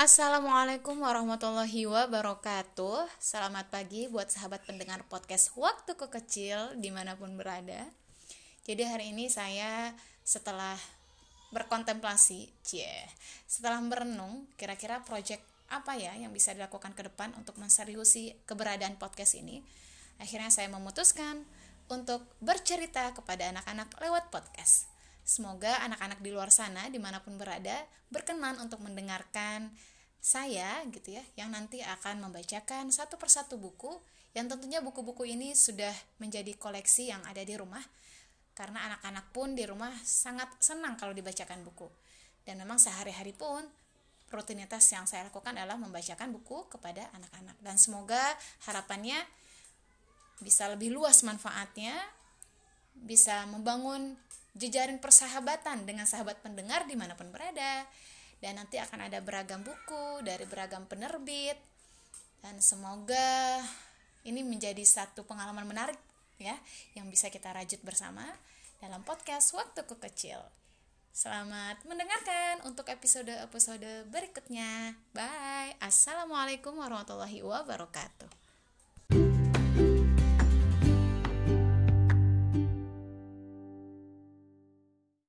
Assalamualaikum warahmatullahi wabarakatuh. Selamat pagi buat sahabat pendengar podcast Waktuku Kecil di mana pun berada. Jadi hari ini saya setelah berkontemplasi cie, Setelah merenung kira-kira project apa ya yang bisa dilakukan ke depan untuk menseriusi keberadaan podcast ini Akhirnya saya memutuskan untuk bercerita kepada anak-anak lewat podcast Semoga anak-anak di luar sana di mana pun berada berkenan untuk mendengarkan saya gitu ya yang nanti akan membacakan satu persatu buku yang tentunya buku-buku ini sudah menjadi koleksi yang ada di rumah karena anak-anak pun di rumah sangat senang kalau dibacakan buku. Dan memang sehari-hari pun rutinitas yang saya lakukan adalah membacakan buku kepada anak-anak. Dan semoga harapannya bisa lebih luas manfaatnya bisa membangun jejaring persahabatan dengan sahabat pendengar di mana pun berada dan nanti akan ada beragam buku dari beragam penerbit dan semoga ini menjadi satu pengalaman menarik ya yang bisa kita rajut bersama dalam podcast Waktuku Kecil. Selamat mendengarkan untuk episode-episode berikutnya. Bye. Assalamualaikum warahmatullahi wabarakatuh.